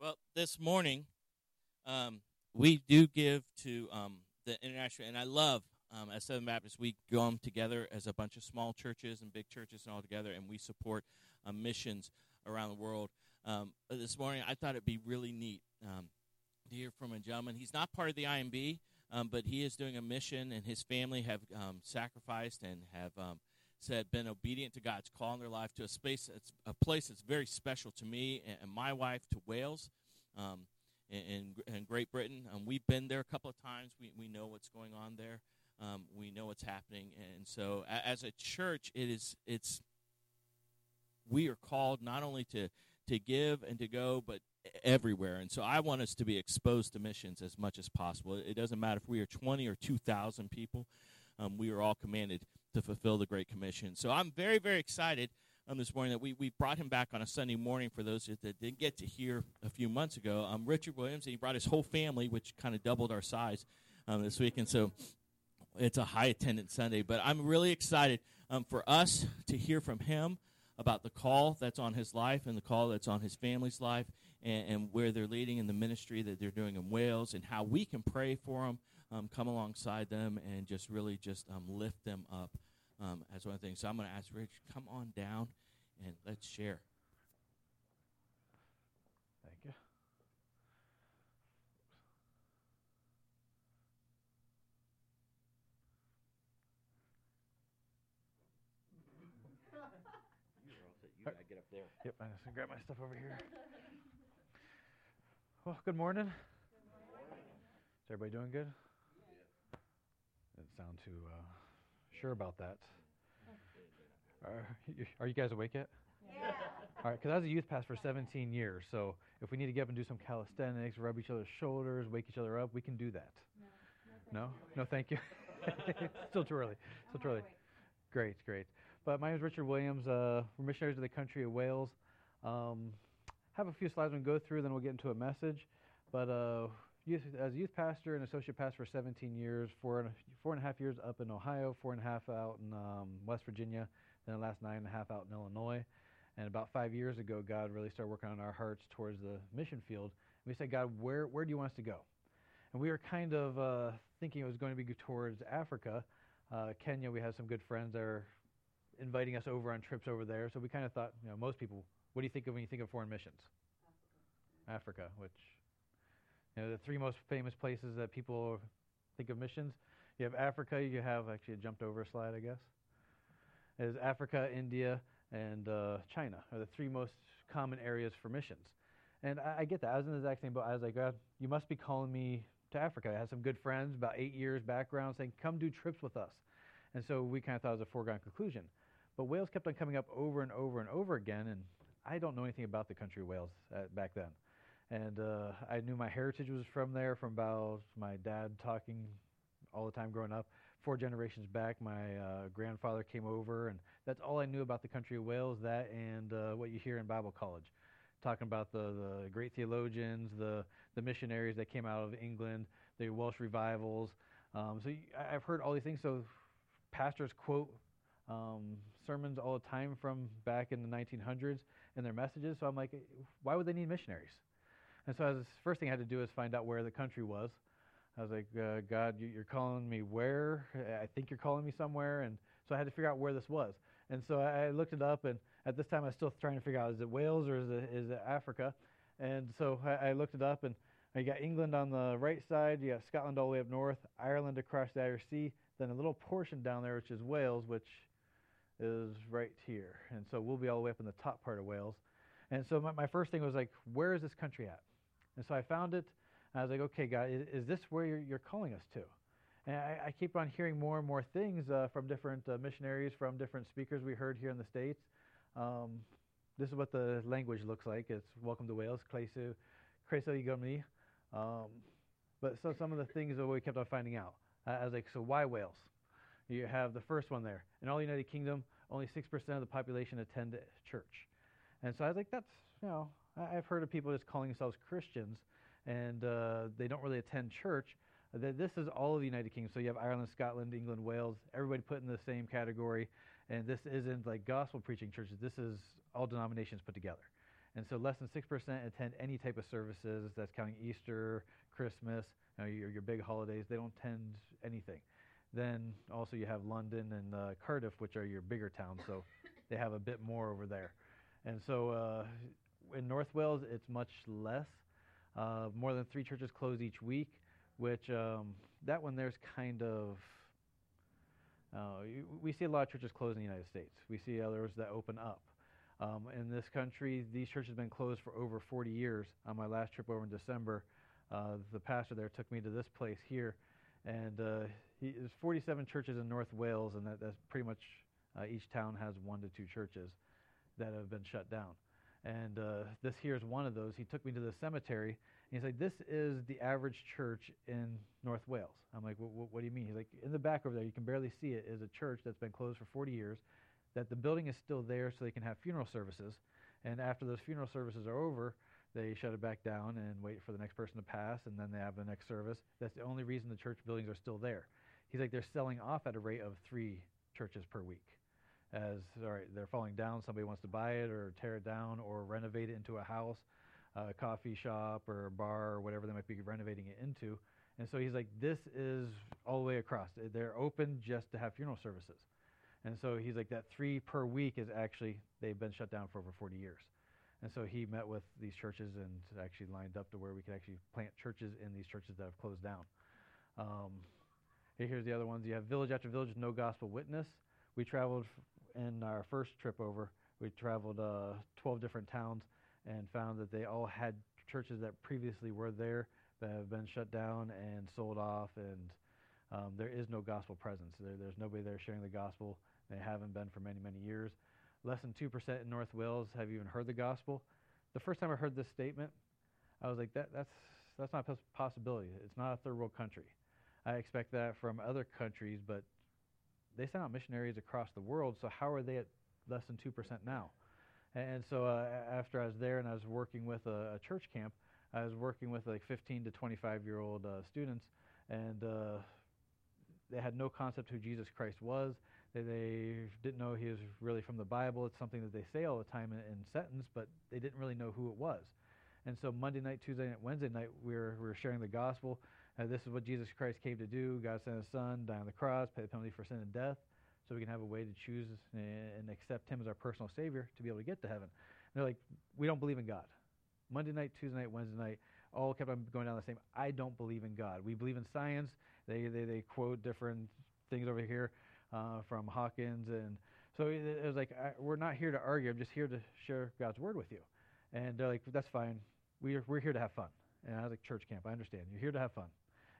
Well, this morning, um, we do give to um, the international, and I love um, as Southern Baptists, we come together as a bunch of small churches and big churches and all together, and we support um, missions around the world. Um, this morning, I thought it'd be really neat um, to hear from a gentleman. He's not part of the IMB, but he is doing a mission, and his family have sacrificed and have said been obedient to God's call in their life to a space, it's a place that's very special to me and, my wife to Wales. in, in, Great Britain, we've been there a couple of times. We, we know what's going on there. Um, we know what's happening, and so as a church, it is it's we are called not only to to give and to go, but everywhere. And so I want us to be exposed to missions as much as possible. It doesn't matter if we are 20 or 2,000 people. Um, we are all commanded to fulfill the Great Commission. So I'm very, very excited um, this morning that we, we brought him back on a Sunday morning for those that didn't get to hear a few months ago. Um, Richard Williams, and he brought his whole family, which kind of doubled our size um, this week. And so it's a high attendance Sunday. But I'm really excited um, for us to hear from him about the call that's on his life and the call that's on his family's life and, and where they're leading in the ministry that they're doing in Wales and how we can pray for them, um, come alongside them, and just really just um, lift them up um, as one thing. So I'm going to ask Rich, come on down and let's share. Thank you. you gotta get up there. Yep, I'm just gonna grab my stuff over here. Well, good morning. Good morning. Is everybody doing good? Yeah. Didn't sound too uh, sure about that. Are you, are you guys awake yet? Yeah. All right, because I was a youth pastor for 17 years, so if we need to get up and do some calisthenics, rub each other's shoulders, wake each other up, we can do that. No? No, thank you. Still too early. Still too early. Great, great. But my name is Richard Williams. Uh, we're missionaries of the country of Wales. Um, have a few slides we can go through, then we'll get into a message. But uh, youth, as a youth pastor and associate pastor for 17 years, four and, four and a half years up in Ohio, four and a half out in um, West Virginia, then the last nine and a half out in Illinois. And about five years ago, God really started working on our hearts towards the mission field. And we said, God, where, where do you want us to go? And we were kind of uh, thinking it was going to be towards Africa. Uh, Kenya, we have some good friends that are inviting us over on trips over there. So we kind of thought, you know, most people, what do you think of when you think of foreign missions? Africa, Africa which, you know, the three most famous places that people think of missions. You have Africa. You have actually jumped over a slide, I guess. Is Africa, India, and uh, China are the three most common areas for missions. And I, I get that. I was in the exact same boat. I was like, God, you must be calling me to Africa. I had some good friends, about eight years background, saying, come do trips with us. And so we kind of thought it was a foregone conclusion. But Wales kept on coming up over and over and over again, and I don't know anything about the country of Wales at, back then. And uh, I knew my heritage was from there, from about my dad talking all the time growing up. Four generations back, my uh, grandfather came over, and that's all I knew about the country of Wales. That and uh, what you hear in Bible college, talking about the, the great theologians, the the missionaries that came out of England, the Welsh revivals. Um, so I've heard all these things. So pastors quote um, sermons all the time from back in the 1900s in their messages. So I'm like, why would they need missionaries? And so the first thing I had to do is find out where the country was. I was like, uh, God, you're calling me where? I think you're calling me somewhere. And so I had to figure out where this was. And so I looked it up, and at this time I was still trying to figure out is it Wales or is it, is it Africa? And so I, I looked it up, and you got England on the right side, you got Scotland all the way up north, Ireland across the Irish Sea, then a little portion down there which is Wales, which is right here. And so we'll be all the way up in the top part of Wales. And so my, my first thing was like, where is this country at? And so I found it. I was like, okay, God, is, is this where you're, you're, calling us to? And I, I, keep on hearing more and more things uh, from different uh, missionaries, from different speakers we heard here in the States. Um, this is what the language looks like. It's welcome to Wales, Kresu, Kreso Igomi. Um, but so some of the things that we kept on finding out. I was like, so why Wales? You have the first one there. In all the United Kingdom, only 6% of the population attend church. And so I was like, that's, you know, I've heard of people just calling themselves Christians and uh, they don't really attend church. This is all of the United Kingdom. So you have Ireland, Scotland, England, Wales, everybody put in the same category. And this isn't like gospel preaching churches. This is all denominations put together. And so less than 6% attend any type of services. That's counting Easter, Christmas, you know, your, your big holidays. They don't attend anything. Then also you have London and uh, Cardiff, which are your bigger towns, so they have a bit more over there. And so uh, in North Wales, it's much less. Uh, more than three churches close each week, which um, that one there's kind of. Uh, we see a lot of churches close in the United States. We see others that open up. Um, in this country, these churches have been closed for over 40 years. On my last trip over in December, uh, the pastor there took me to this place here, and uh, he, there's 47 churches in North Wales, and that, that's pretty much uh, each town has one to two churches that have been shut down. And uh, this here is one of those. He took me to the cemetery, and he's like, "This is the average church in North Wales." I'm like, "What do you mean?" He's like, "In the back over there, you can barely see it, is a church that's been closed for 40 years. That the building is still there, so they can have funeral services. And after those funeral services are over, they shut it back down and wait for the next person to pass, and then they have the next service. That's the only reason the church buildings are still there. He's like, they're selling off at a rate of three churches per week as all right, they're falling down. Somebody wants to buy it or tear it down or renovate it into a house, a coffee shop or a bar or whatever they might be renovating it into. And so he's like, this is all the way across. They're open just to have funeral services. And so he's like, that three per week is actually, they've been shut down for over 40 years. And so he met with these churches and actually lined up to where we could actually plant churches in these churches that have closed down. Um, here's the other ones. You have village after village, no gospel witness. We traveled in our first trip over, we traveled uh, 12 different towns and found that they all had churches that previously were there that have been shut down and sold off, and um, there is no gospel presence. There, there's nobody there sharing the gospel. They haven't been for many, many years. Less than 2% in North Wales have even heard the gospel. The first time I heard this statement, I was like, that, that's, that's not a possibility. It's not a third world country. I expect that from other countries, but they sent out missionaries across the world, so how are they at less than 2% now? And so uh, after I was there and I was working with a, a, church camp, I was working with like 15 to 25 year old uh, students, and uh, they had no concept who Jesus Christ was. They, they, didn't know he was really from the Bible. It's something that they say all the time in, in sentence, but they didn't really know who it was. And so Monday night, Tuesday night, Wednesday night, we were, we were sharing the gospel. Uh, this is what Jesus Christ came to do. God sent his son, die on the cross, pay the penalty for sin and death, so we can have a way to choose and accept him as our personal Savior to be able to get to heaven. And they're like, we don't believe in God. Monday night, Tuesday night, Wednesday night, all kept on going down the same. I don't believe in God. We believe in science. They, they, they quote different things over here uh, from Hawkins. And so it, was like, I, we're not here to argue. I'm just here to share God's word with you. And they're like, that's fine. We're, we're here to have fun. And I was like, church camp, I understand. You're here to have fun.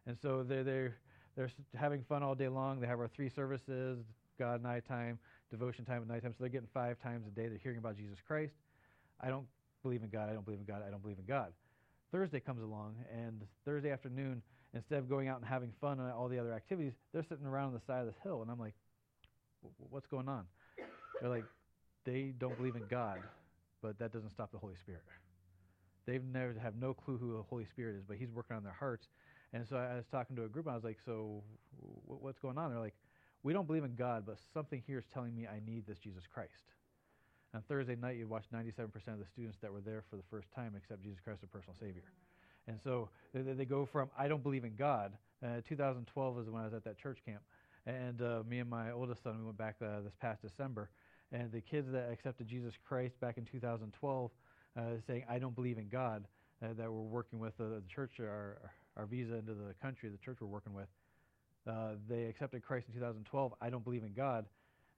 And so they're, they're, they're having fun all day long. They have our three services, God nighttime, devotion time at nighttime. So they're getting five times a day. They're hearing about Jesus Christ. I don't believe in God. I don't believe in God. I don't believe in God. Thursday comes along, and Thursday afternoon, instead of going out and having fun and all the other activities, they're sitting around on the side of this hill. And I'm like, what's going on? They're like, they don't believe in God, but that doesn't stop the Holy Spirit. They've never have no clue who the Holy Spirit is, but He's working on their hearts. And so I was talking to a group, and I was like, "So, what's going on?" They're like, "We don't believe in God, but something here is telling me I need this Jesus Christ." On Thursday night, you watched 97% of the students that were there for the first time accept Jesus Christ as personal Savior. And so they, they go from I don't believe in God. Uh, 2012 is when I was at that church camp, and uh, me and my oldest son we went back uh, this past December, and the kids that accepted Jesus Christ back in 2012, uh, saying I don't believe in God, uh, that we're working with uh, the church, our our visa into the country, the church we're working with. Uh, they accepted Christ in 2012. I don't believe in God.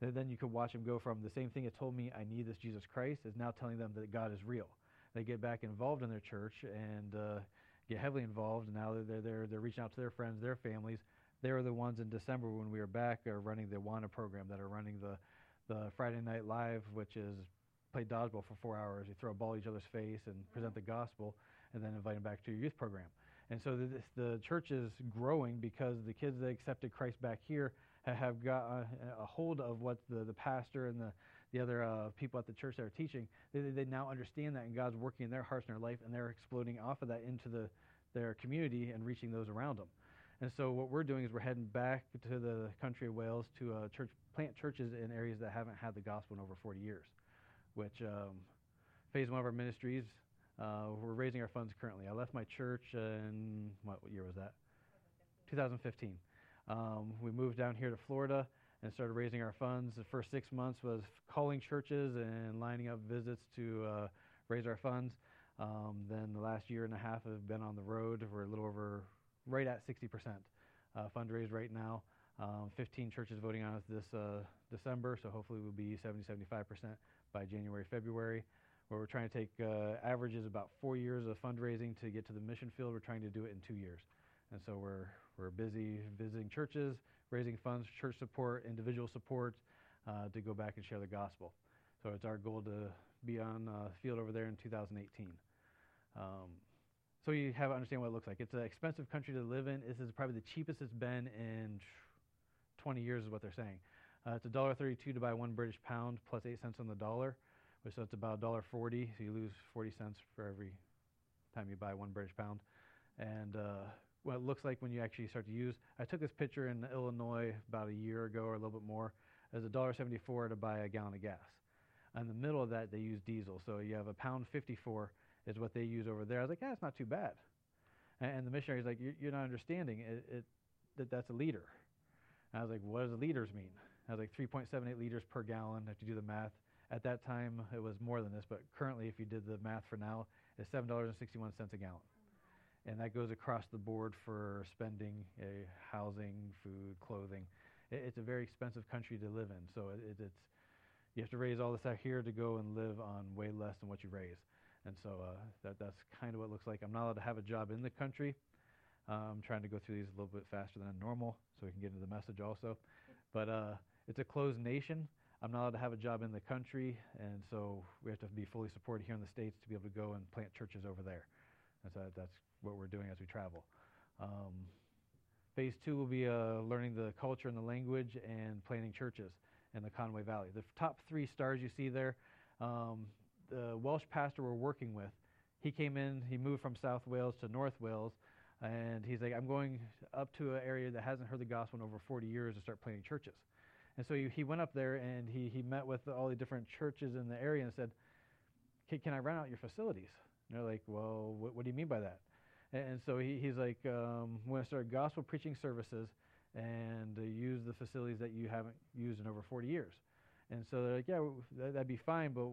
And then you could watch them go from the same thing that told me I need this Jesus Christ is now telling them that God is real. They get back involved in their church and uh, get heavily involved. And now they're, they're, they're reaching out to their friends, their families. They were the ones in December when we were back are running the Awana program that are running the, the Friday Night Live, which is play dodgeball for four hours. You throw a ball at each other's face and present the gospel, and then invite them back to your youth program. And so the, the church is growing because the kids that accepted Christ back here have got a, a hold of what the, the pastor and the, the other uh, people at the church that are teaching, they, they now understand that, and God's working in their hearts and their life, and they're exploding off of that into the, their community and reaching those around them. And so what we're doing is we're heading back to the country of Wales to uh, church, plant churches in areas that haven't had the gospel in over 40 years, which um, phase one of our ministries. Uh, we're raising our funds currently. I left my church in what, year was that? 2015. Um, we moved down here to Florida and started raising our funds. The first six months was calling churches and lining up visits to uh, raise our funds. Um, then the last year and a half have been on the road. We're a little over, right at 60% uh, fundraised right now. Um, 15 churches voting on us this uh, December, so hopefully we'll be 70, 75% by January, February. Where we're trying to take uh, averages about four years of fundraising to get to the mission field. We're trying to do it in two years, and so we're we're busy visiting churches, raising funds, church support, individual support, uh, to go back and share the gospel. So it's our goal to be on uh, field over there in 2018. Um, so you have to understand what it looks like. It's an expensive country to live in. This is probably the cheapest it's been in 20 years, is what they're saying. Uh, it's $1.32 to buy one British pound plus 8 cents on the dollar, which so it's about $1.40. So you lose 40 cents for every time you buy one British pound. And uh, what it looks like when you actually start to use. I took this picture in Illinois about a year ago or a little bit more. As a dollar seventy-four to buy a gallon of gas. In the middle of that, they use diesel. So you have a pound fifty-four is what they use over there. I was like, yeah, it's not too bad. And, the missionary's like, you're, not understanding it, it, that that's a liter. And I was like, what does liters mean? I was like, 3.78 liters per gallon. If you do the math, at that time it was more than this, but currently, if you did the math for now, it's seven dollars and sixty-one cents a gallon and that goes across the board for spending, uh, housing, food, clothing. It, it's a very expensive country to live in, so it, it's you have to raise all this out here to go and live on way less than what you raise, and so uh, that that's kind of what it looks like. I'm not allowed to have a job in the country. Uh, I'm trying to go through these a little bit faster than normal, so we can get into the message also. But uh, it's a closed nation. I'm not allowed to have a job in the country, and so we have to be fully supported here in the states to be able to go and plant churches over there. That's uh, that's what we're doing as we travel. Um, phase two will be uh, learning the culture and the language and planting churches in the Conwy Valley. The top three stars you see there, um, the Welsh pastor we're working with, he came in, he moved from South Wales to North Wales, and he's like, I'm going up to an area that hasn't heard the gospel in over 40 years to start planting churches. And so he, he went up there and he, he met with all the different churches in the area and said, Can I rent out your facilities? And they're like, Well, what, what do you mean by that? And, so he, he's like, um, going to start gospel preaching services and uh, use the facilities that you haven't used in over 40 years. And so they're like, yeah, that, would be fine, but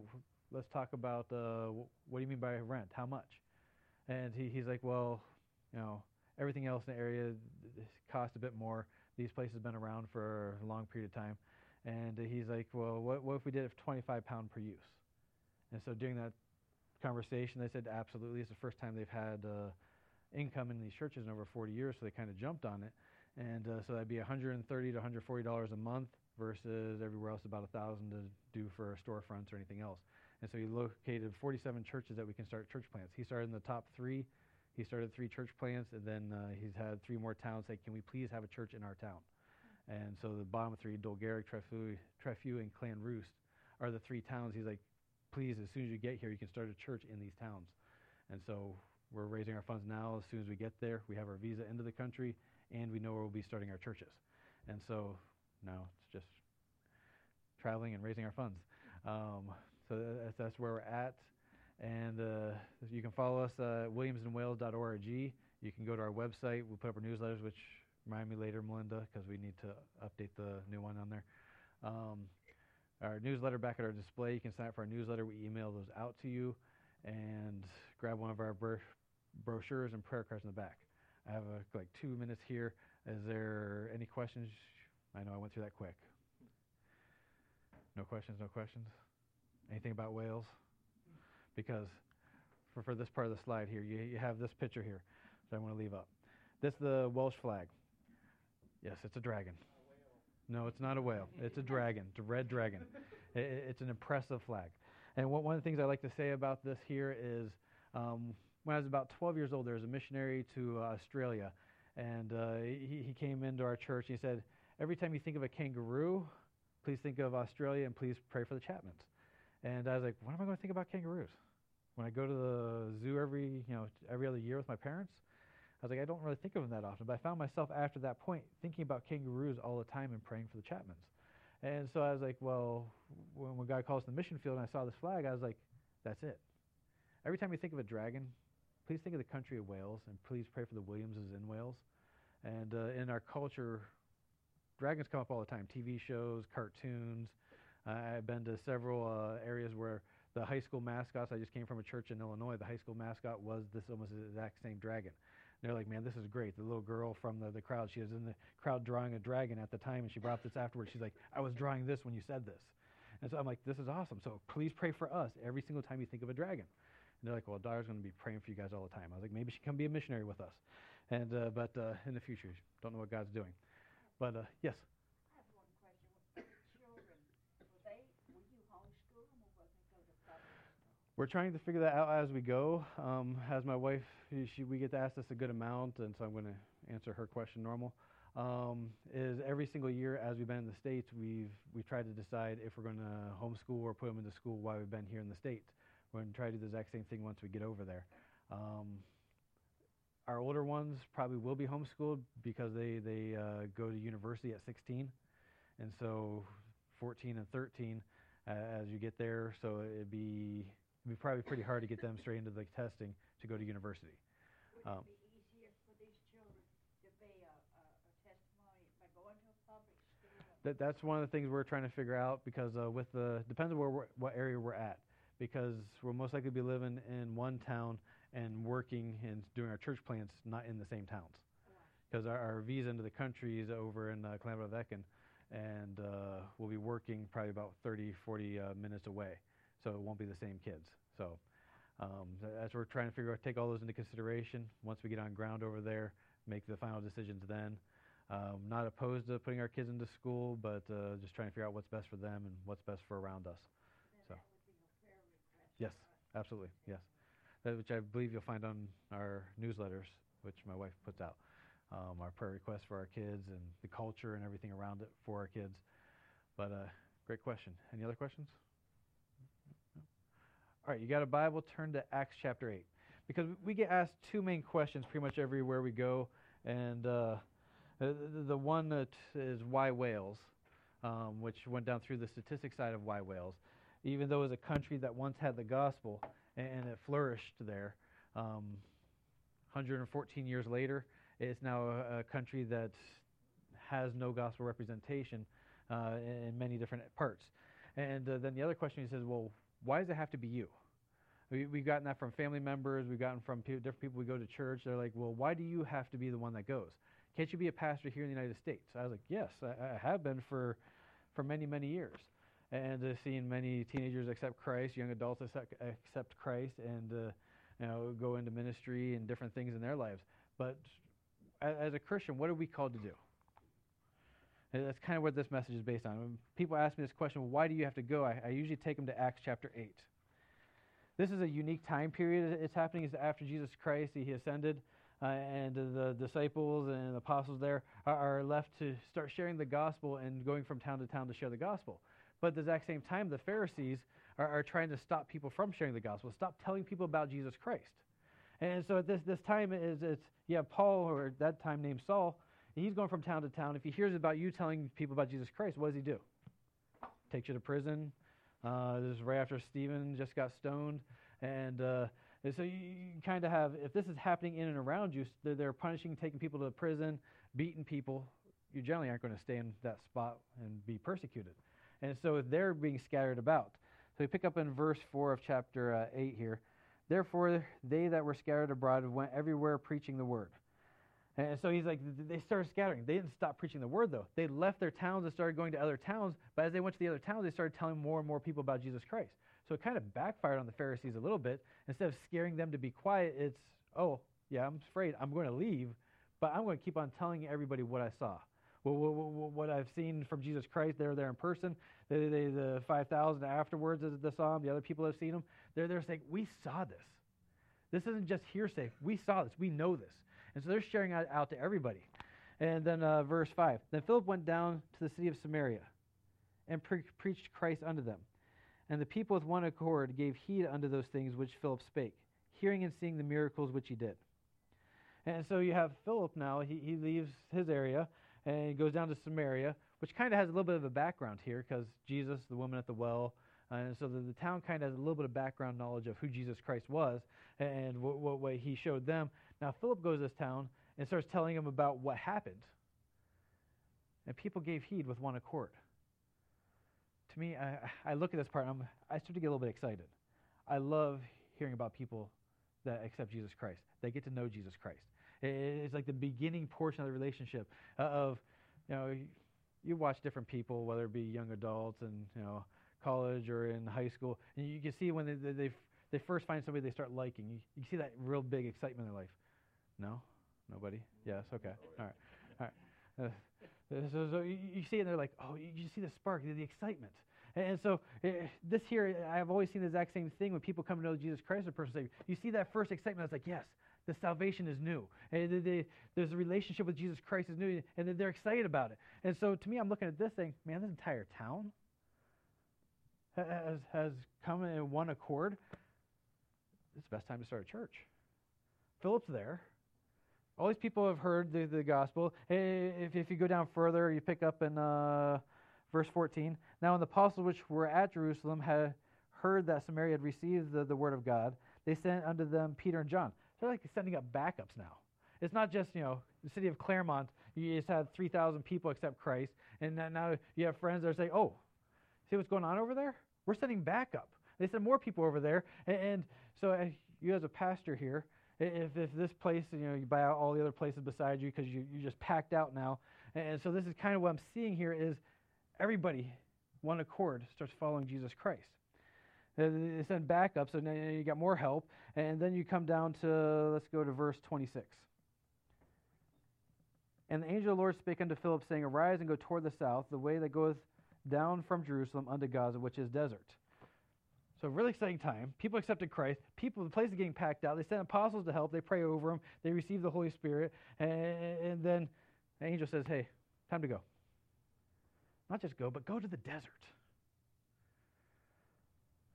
let's talk about uh, what do you mean by rent? How much? And he, he's like, well, you know, everything else in the area costs a bit more. These places have been around for a long period of time. And he's like, well, what, what if we did it for 25 pound per use? And so during that conversation, they said, absolutely. It's the first time they've had uh, income in these churches in over 40 years, so they kind of jumped on it. And uh, so that'd be 130 to 140 dollars a month versus everywhere else about a thousand to do for storefronts or anything else. And so he located 47 churches that we can start church plants. He started in the top three. He started three church plants, and then uh, he's had three more towns say, "Can we please have a church in our town?" And so the bottom three, Dolgarrog, Trefriw, Trefriw, and Llanrwst, are the three towns. He's like, "Please, as soon as you get here, you can start a church in these towns." And so we're raising our funds now. As soon as we get there, we have our visa into the country, and we know where we'll be starting our churches. And so now it's just traveling and raising our funds. Um, so that's, that's, where we're at. And uh, you can follow us at williamsandwales.org. You can go to our website. We'll put up our newsletters, which remind me later, Melinda, because we need to update the new one on there. Um, our newsletter back at our display. You can sign up for our newsletter. We email those out to you and grab one of our brochures and prayer cards in the back. I have a, like two minutes here. Is there any questions? I know I went through that quick. No questions, no questions? Anything about Wales? Because for, for this part of the slide here, you, you have this picture here that I want to leave up. This is the Welsh flag. Yes, it's a dragon. No, it's not a whale. It's a dragon. It's a red dragon. It, it's an impressive flag. And what, one of the things I like to say about this here is um, when I was about 12 years old, there was a missionary to uh, Australia, and uh, he, he came into our church and he said, Every time you think of a kangaroo, please think of Australia and please pray for the Chapmans. And I was like, What am I going to think about kangaroos? When I go to the zoo every, you know, every other year with my parents, I was like, I don't really think of them that often. But I found myself after that point thinking about kangaroos all the time and praying for the Chapmans. And so I was like, well, when, when God calls the mission field and I saw this flag, I was like, that's it. every time you think of a dragon, please think of the country of Wales and please pray for the Williamses in Wales. And uh, in our culture, dragons come up all the time TV shows, cartoons. Uh, I've been to several uh, areas where the high school mascots, I just came from a church in Illinois, the high school mascot was this almost the exact same dragon. And they're like, man, this is great. The little girl from the, the crowd, she was in the crowd drawing a dragon at the time, and she brought this afterwards. She's like, I was drawing this when you said this. And so I'm like, this is awesome. So please pray for us every single time you think of a dragon. And they're like, well, Dara's going to be praying for you guys all the time. I was like, maybe she can be a missionary with us. And uh, but uh, in the future, don't know what God's doing. But uh, yes. I have one question. Children, were they, were you homeschool them or was they go to public school? We're trying to figure that out as we go. Um, as my wife, she, we get to ask this a good amount, and so I'm going to answer her question normal. Um, is every single year as we've been in the states, we've we tried to decide if we're going to homeschool or put them into school while we've been here in the states. We're going to try to do the exact same thing once we get over there. Um, our older ones probably will be homeschooled because they they uh, go to university at 16, and so 14 and 13 uh, as you get there. So it'd be it'd be probably pretty hard to get them straight into the testing to go to university. Would Um, it be easier for these children to be a, a, a testimony by going to a public school? That that's one of the things we're trying to figure out because uh, with the depends on where what area we're at because we'll most likely be living in one town and working and doing our church plants not in the same towns because our, our visa into the country is over in uh, Llanfairfechan and uh, we'll be working probably about 30 40 uh, minutes away so it won't be the same kids so um, what we're trying to figure out take all those into consideration once we get on ground over there make the final decisions then um, not opposed to putting our kids into school, but uh, just trying to figure out what's best for them and what's best for around us. So. Then that would be a fair. Yes, absolutely, yes. That, which I believe you'll find on our newsletters, which my wife puts out. Um, our prayer requests for our kids and the culture and everything around it for our kids. But uh, great question. Any other questions? All right, you got a Bible? Turn to Acts chapter 8. Because we- get asked two main questions pretty much everywhere we go. And uh, the, one that is why Wales, um, which went down through the statistics side of why Wales. Even though it was a country that once had the gospel and, it flourished there, um, 114 years later, it's now a, a country that has no gospel representation uh, in, in many different parts. And uh, then the other question he says, well, why does it have to be you? We, we've gotten that from family members. We've gotten from different people we go to church. They're like, well, why do you have to be the one that goes? Can't you be a pastor here in the United States? I was like, yes, I, I have been for, for many, many years. And uh, seeing many teenagers accept Christ, young adults accept, accept Christ, and uh, you know go into ministry and different things in their lives. But as a Christian, what are we called to do? And that's kind of what this message is based on. When people ask me this question, why do you have to go? I, I usually take them to Acts chapter 8. This is a unique time period. It's happening is after Jesus Christ, he ascended, uh, and the disciples and apostles there are, are left to start sharing the gospel and going from town to town to share the gospel. But at the exact same time, the Pharisees are, are trying to stop people from sharing the gospel, stop telling people about Jesus Christ. And so at this, this time is it's have Paul, or at that time named Saul, he's going from town to town. If he hears about you telling people about Jesus Christ, what does he do? Takes you to prison. Uh, this is right after Stephen just got stoned. And, uh, and so you, you kind of have, if this is happening in and around you, they're, they're punishing, taking people to prison, beating people, you generally aren't going to stay in that spot and be persecuted. And so they're being scattered about. So we pick up in verse 4 of chapter uh, 8 here. Therefore, they that were scattered abroad went everywhere preaching the word. And so he's like, they started scattering. They didn't stop preaching the word, though. They left their towns and started going to other towns. But as they went to the other towns, they started telling more and more people about Jesus Christ. So it kind of backfired on the Pharisees a little bit. Instead of scaring them to be quiet, it's, oh, yeah, I'm afraid. I'm going to leave, but I'm going to keep on telling everybody what I saw. What, what, what I've seen from Jesus Christ, they're there in person. They, they, the 5,000 afterwards that saw him, the other people have seen him, they're there saying, We saw this. This isn't just hearsay. We saw this. We know this. And so they're sharing it out to everybody. And then uh, verse 5 Then Philip went down to the city of Samaria and pre- preached Christ unto them. And the people with one accord gave heed unto those things which Philip spake, hearing and seeing the miracles which he did. And so you have Philip now, he, he leaves his area and goes down to Samaria, which kind of has a little bit of a background here because Jesus, the woman at the well, Uh, and so the, the town kind of has a little bit of background knowledge of who Jesus Christ was and what, what way he showed them. Now, Philip goes to this town and starts telling them about what happened. And people gave heed with one accord. To me, I, I look at this part and I'm, I start to get a little bit excited. I love hearing about people that accept Jesus Christ. They get to know Jesus Christ. It's like the beginning portion of the relationship uh, of, you know, you watch different people, whether it be young adults and you know college or in high school, and you can see when they they, they, they first find somebody they start liking. You, you see that real big excitement in their life. No, nobody. Yes. Okay. All right. All right. Uh, so, so you, see and they're like, oh, you, see the spark, the, the excitement. And so uh, this here, I've always seen the exact same thing when people come to know Jesus Christ as a personal Savior. You see that first excitement. It's like, yes, the salvation is new. And there's a relationship with Jesus Christ is new, and then they're excited about it. And so to me, I'm looking at this thing, man, this entire town has, has come in one accord. It's the best time to start a church. Philip's there. All these people have heard the, the gospel. Hey, if, if you go down further, you pick up in uh, verse 14. Now, when the apostles which were at Jerusalem had heard that Samaria had received the, the word of God, they sent unto them Peter and John. They're like sending up backups now. It's not just, you know, the city of Clermont, you just had 3,000 people accept Christ, and now you have friends that are saying, oh, see what's going on over there? We're sending backup. They send more people over there. And, and so uh, you as a pastor here, if, if this place, you know, you buy out all the other places beside you because you, you're just packed out now. And so this is kind of what I'm seeing here is everybody, one accord, starts following Jesus Christ. They send backup, so now you got more help. And then you come down to, let's go to verse 26. And the angel of the Lord spake unto Philip, saying, Arise and go toward the south, the way that goeth down from Jerusalem unto Gaza, which is desert. So really exciting time. People accepted Christ. People, the place is getting packed out. They send apostles to help. They pray over them. They receive the Holy Spirit, and, and then the angel says, "Hey, time to go. Not just go, but go to the desert."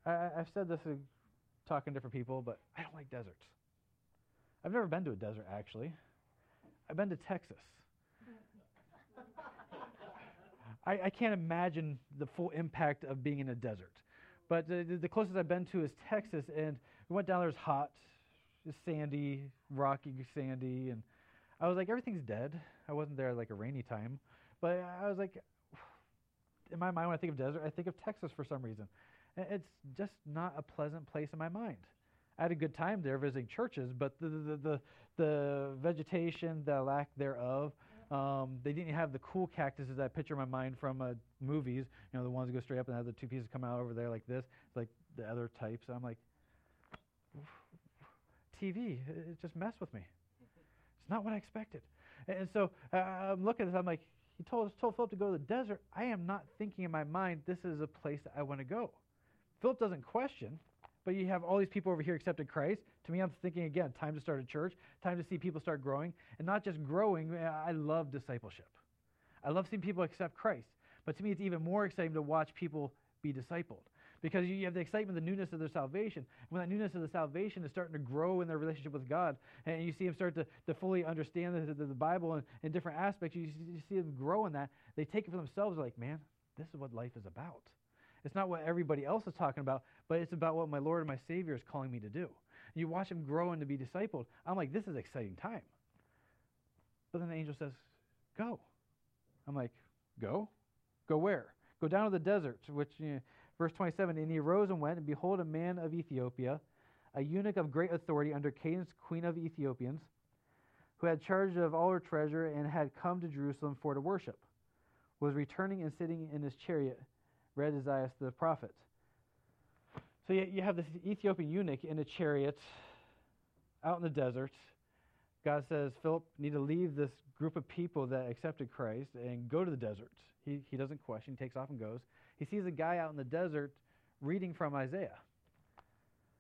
I, have said this in talking to different people, but I don't like deserts. I've never been to a desert, actually. I've been to Texas. I, I, can't imagine the full impact of being in a desert. But the, the closest I've been to is Texas, and we went down there, it was hot, it's sandy, rocky, sandy, and I was like, everything's dead. I wasn't there like a rainy time, but I was like, in my mind, when I think of desert, I think of Texas for some reason. It's just not a pleasant place in my mind. I had a good time there visiting churches, but the the the, the vegetation, the lack thereof, um, they didn't have the cool cactuses that I picture in my mind from uh, movies. You know, the ones that go straight up and have the two pieces come out over there like this, like the other types. I'm like, TV, it just messed with me. It's not what I expected. And so uh, I'm looking at this. I'm like, he told told Philip to go to the desert. I am not thinking in my mind this is a place that I want to go. Philip doesn't question, but you have all these people over here accepted Christ. To me, I'm thinking again, time to start a church, time to see people start growing. And not just growing, uh, I love discipleship. I love seeing people accept Christ. But to me, it's even more exciting to watch people be discipled because you have the excitement, the newness of their salvation. When that newness of the salvation is starting to grow in their relationship with God, and you see them start to, to fully understand the, the, the Bible and, in different aspects, you, you see them grow in that. They take it for themselves, like, man, this is what life is about. It's not what everybody else is talking about, but it's about what my Lord and my Savior is calling me to do. You watch him grow and to be discipled. I'm like, this is exciting time. But then the angel says, go. I'm like, go? Go where? Go down to the desert, which, you know, verse 27, and he arose and went, and behold, a man of Ethiopia, a eunuch of great authority under Candace, queen of Ethiopians, who had charge of all her treasure and had come to Jerusalem for to worship, was returning and sitting in his chariot read Isaiah the prophet. So you, have this Ethiopian eunuch in a chariot out in the desert. God says, Philip, need to leave this group of people that accepted Christ and go to the desert. He, he doesn't question, he takes off and goes. He sees a guy out in the desert reading from Isaiah.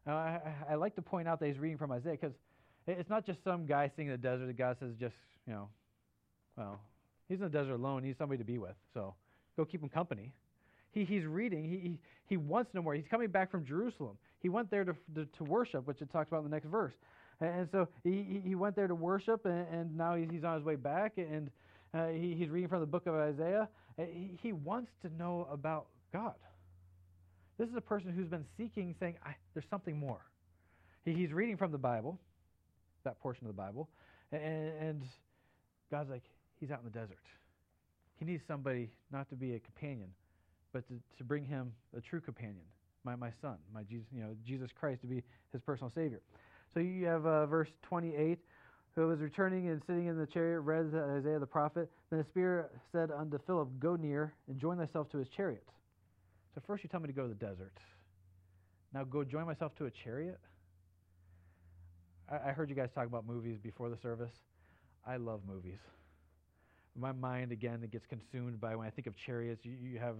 Now, I, I like to point out that he's reading from Isaiah because it's not just some guy sitting in the desert that God says, just, you know, well, he's in the desert alone. He needs somebody to be with. So go keep him company. He, he's reading. He, he, wants no more. He's coming back from Jerusalem. He went there to, to, to worship, which it talks about in the next verse. And, and so he, he went there to worship, and, and now he's, he's on his way back, and uh, he, he's reading from the book of Isaiah. He, he wants to know about God. This is a person who's been seeking, saying, There's something more. He, he's reading from the Bible, that portion of the Bible, and, and God's like, He's out in the desert. He needs somebody not to be a companion, but to, to bring him a true companion, my, my son, my Jesus, you know, Jesus Christ to be his personal Savior. So you have uh, verse 28 who was returning and sitting in the chariot read Isaiah the prophet. Then the Spirit said unto Philip, Go near and join thyself to his chariot. So first you tell me to go to the desert. Now go join myself to a chariot? I, I heard you guys talk about movies before the service. I love movies. My mind, again, it gets consumed by when I think of chariots. You, you have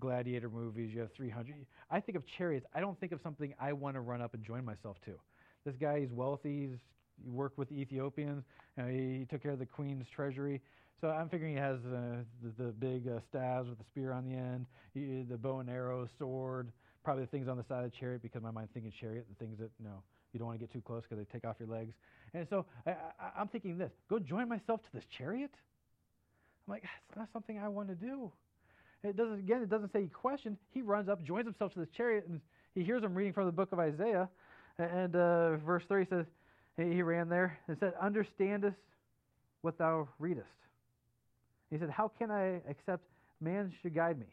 gladiator movies, you have 300. I think of chariots. I don't think of something I want to run up and join myself to. This guy, he's wealthy, he's he worked with the Ethiopians. You know, he, he, took care of the queen's treasury. So I'm figuring he has uh, the, the, big uh, staves with the spear on the end, he, the bow and arrow, sword, probably the things on the side of the chariot because my mind's thinking chariot, the things that, you know, you don't want to get too close because they take off your legs. And so I, I, I'm thinking this go join myself to this chariot? I'm like, it's not something I want to do. It doesn't, again, it doesn't say he questioned. He runs up, joins himself to this chariot, and he hears him reading from the book of Isaiah. And uh, verse 3 says, he ran there and said, Understandest what thou readest. He said, How can I accept man should guide me?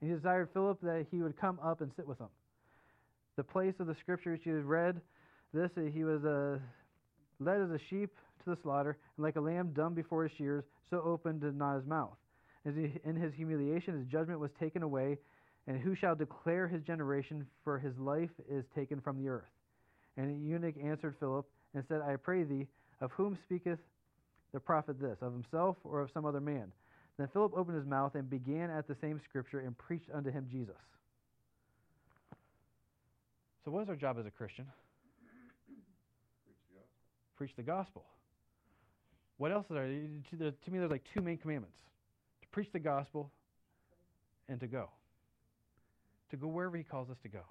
And he desired Philip that he would come up and sit with him. The place of the scripture which he had read, this he was uh, led as a sheep to the slaughter, and like a lamb dumb before his shears, so opened not his mouth. In his humiliation, his judgment was taken away, and who shall declare his generation? For his life is taken from the earth. And the eunuch answered Philip, and said, I pray thee, of whom speaketh the prophet this, of himself or of some other man? Then Philip opened his mouth and began at the same scripture and preached unto him Jesus. So, what is our job as a Christian? Preach the gospel. What else is there? To, to me, there's like two main commandments preach the gospel and to go. To go wherever he calls us to go.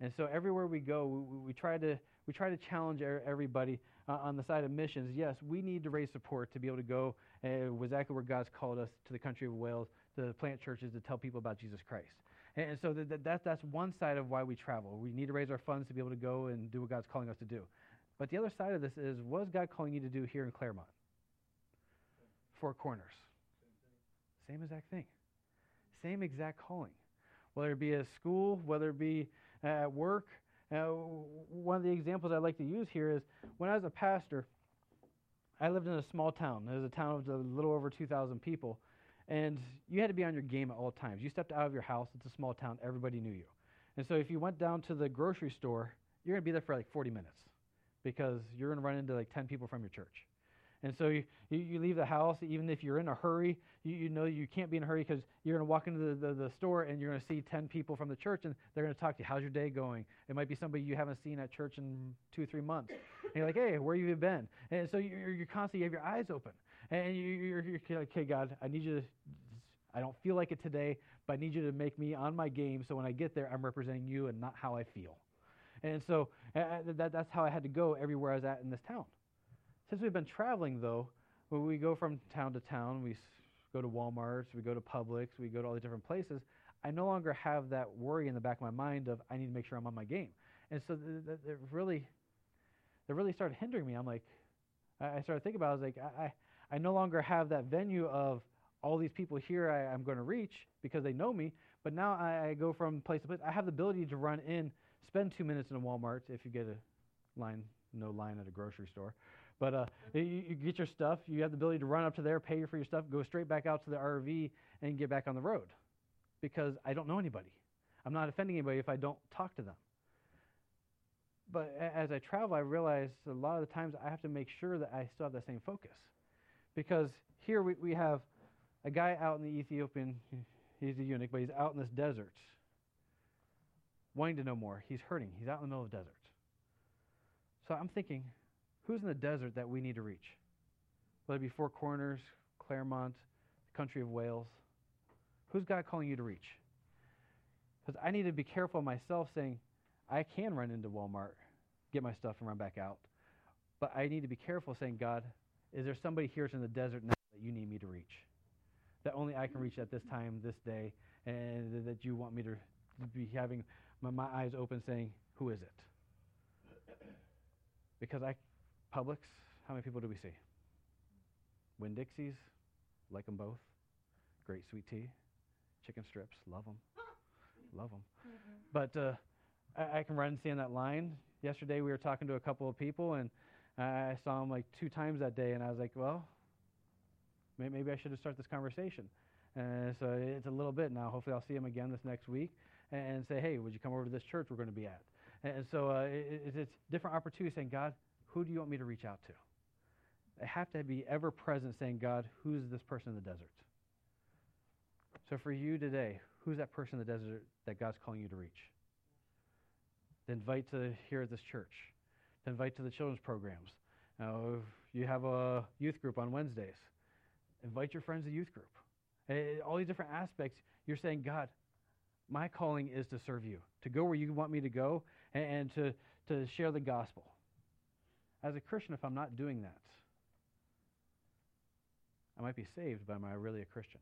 And so everywhere we go, we, we, try to we try to challenge everybody uh, on the side of missions. Yes, we need to raise support to be able to go uh, exactly where God's called us to the country of Wales to plant churches to tell people about Jesus Christ. And, and so that, that, that's one side of why we travel. We need to raise our funds to be able to go and do what God's calling us to do. But the other side of this is what is God calling you to do here in Clermont? Four corners. Same exact thing. Same exact calling. Whether it be a school, whether it be at work, uh, one of the examples I like to use here is when I was a pastor, I lived in a small town. It was a town of a little over 2,000 people. And you had to be on your game at all times. You stepped out of your house, it's a small town, everybody knew you. And so if you went down to the grocery store, you're going to be there for like 40 minutes because you're going to run into like 10 people from your church. And so you, you, leave the house, even if you're in a hurry, you, you know you can't be in a hurry because you're going to walk into the, the, the, store and you're going to see 10 people from the church and they're going to talk to you. How's your day going? It might be somebody you haven't seen at church in two or three months. And you're like, hey, where have you been? And so you're, you're constantly, you have your eyes open. And you're, you're, like, okay, God, I need you to, I don't feel like it today, but I need you to make me on my game so when I get there, I'm representing you and not how I feel. And so uh, that, that's how I had to go everywhere I was at in this town. Since we've been traveling, though, when we go from town to town, we go to Walmart's, we go to Publix, we go to all these different places, I no longer have that worry in the back of my mind of I need to make sure I'm on my game. And so it really, it really started hindering me. I'm like, I started thinking about. It, I was like, I, I no longer have that venue of all these people here I, am going to reach because they know me. But now I, I, go from place to place. I have the ability to run in, spend two minutes in a Walmart if you get a line, no line at a grocery store, but uh, you, you, get your stuff. You have the ability to run up to there, pay for your stuff, go straight back out to the RV, and get back on the road. Because I don't know anybody. I'm not offending anybody if I don't talk to them. But as I travel, I realize a lot of the times I have to make sure that I still have that same focus. Because here we, we have a guy out in the Ethiopian, he's a eunuch, but he's out in this desert wanting to know more. He's hurting. He's out in the middle of the desert. So I'm thinking, Who's in the desert that we need to reach? Whether it be Four Corners, Clermont, the country of Wales. Who's God calling you to reach? Because I need to be careful myself saying, I can run into Walmart, get my stuff, and run back out. But I need to be careful saying, God, is there somebody here in the desert now that you need me to reach? That only I can reach at this time, this day, and that you want me to be having my, my eyes open saying, Who is it? Because I, Publix, how many people do we see? Winn Dixies, like them both. Great sweet tea, chicken strips, love them, love them. But uh, I, I can run seeing that line. Yesterday we were talking to a couple of people, and I saw them like two times that day, and I was like, well, may- maybe I should have started this conversation. And so it's a little bit now. Hopefully, I'll see them again this next week and, and say, hey, would you come over to this church we're going to be at? And, and so uh, it- it's different opportunities saying, God, who do you want me to reach out to? I have to be ever present saying, God, who's this person in the desert? So for you today, who's that person in the desert that God's calling you to reach? To invite to here at this church, to invite to the children's programs. Now, you have a youth group on Wednesdays, invite your friends to youth group. Eh, all these different aspects, you're saying, God, my calling is to serve you, to go where you want me to go, and, and to, to share the gospel. As a Christian, if I'm not doing that, I might be saved, but am I really a Christian?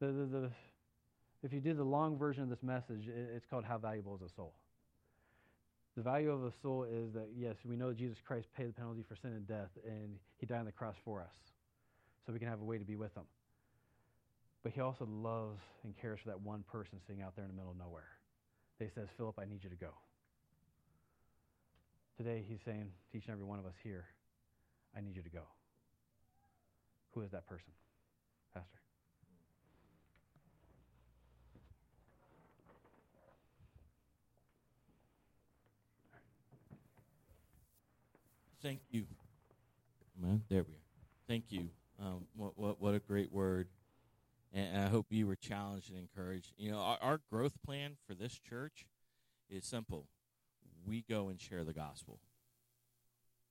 The, the, the, if you do the long version of this message, it, it's called How Valuable is a Soul? The value of a soul is that, yes, we know Jesus Christ paid the penalty for sin and death, and he died on the cross for us, so we can have a way to be with him. But he also loves and cares for that one person sitting out there in the middle of nowhere. They says, Philip, I need you to go. Today, he's saying to each and every one of us here, I need you to go. Who is that person? Pastor. Thank you. Man, there we are. Thank you. Um, what, what, what a great word. And I hope you were challenged and encouraged. You know, our, our growth plan for this church is simple. We go and share the gospel.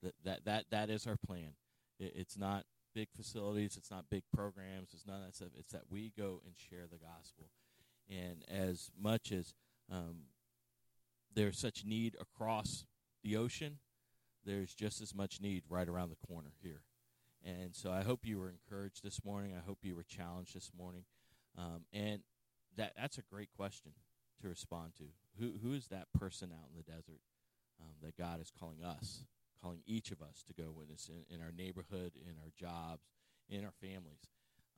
That that that, that is our plan. It, it's not big facilities. It's not big programs. It's none of that stuff. It's that we go and share the gospel. And as much as um, there's such need across the ocean, there's just as much need right around the corner here. And so I hope you were encouraged this morning. I hope you were challenged this morning. Um, and that that's a great question to respond to. Who who is that person out in the desert um, that God is calling us, calling each of us to go witness in, in our neighborhood, in our jobs, in our families,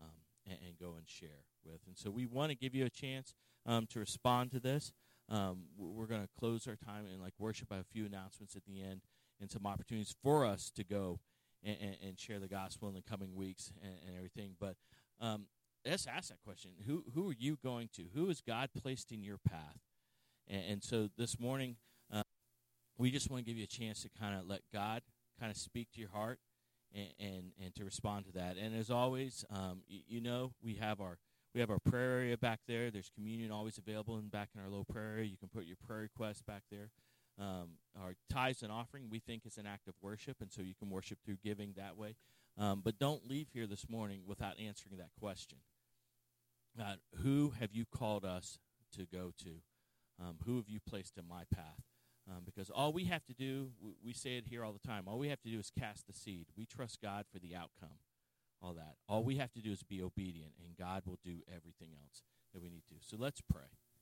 um, and, and, go and share with. And so we want to give you a chance um, to respond to this. Um, we're going to close our time and like worship by a few announcements at the end and some opportunities for us to go and, and, and share the gospel in the coming weeks and, and everything. But um, let's ask that question: Who who are you going to? Who has God placed in your path? And, and so this morning, uh, we just want to give you a chance to kind of let God kind of speak to your heart and, and, and to respond to that. And as always, um, y- you know, we have our we have our prayer area back there. There's communion always available back in our little prayer area. You can put your prayer requests back there. Um, our tithes and offering we think is an act of worship, and so you can worship through giving that way. Um, but don't leave here this morning without answering that question. Who have you called us to go to? Um, who have you placed in my path? Um, because all we have to do, we, we say it here all the time, all we have to do is cast the seed. We trust God for the outcome, all that. All we have to do is be obedient, and God will do everything else that we need to. So let's pray.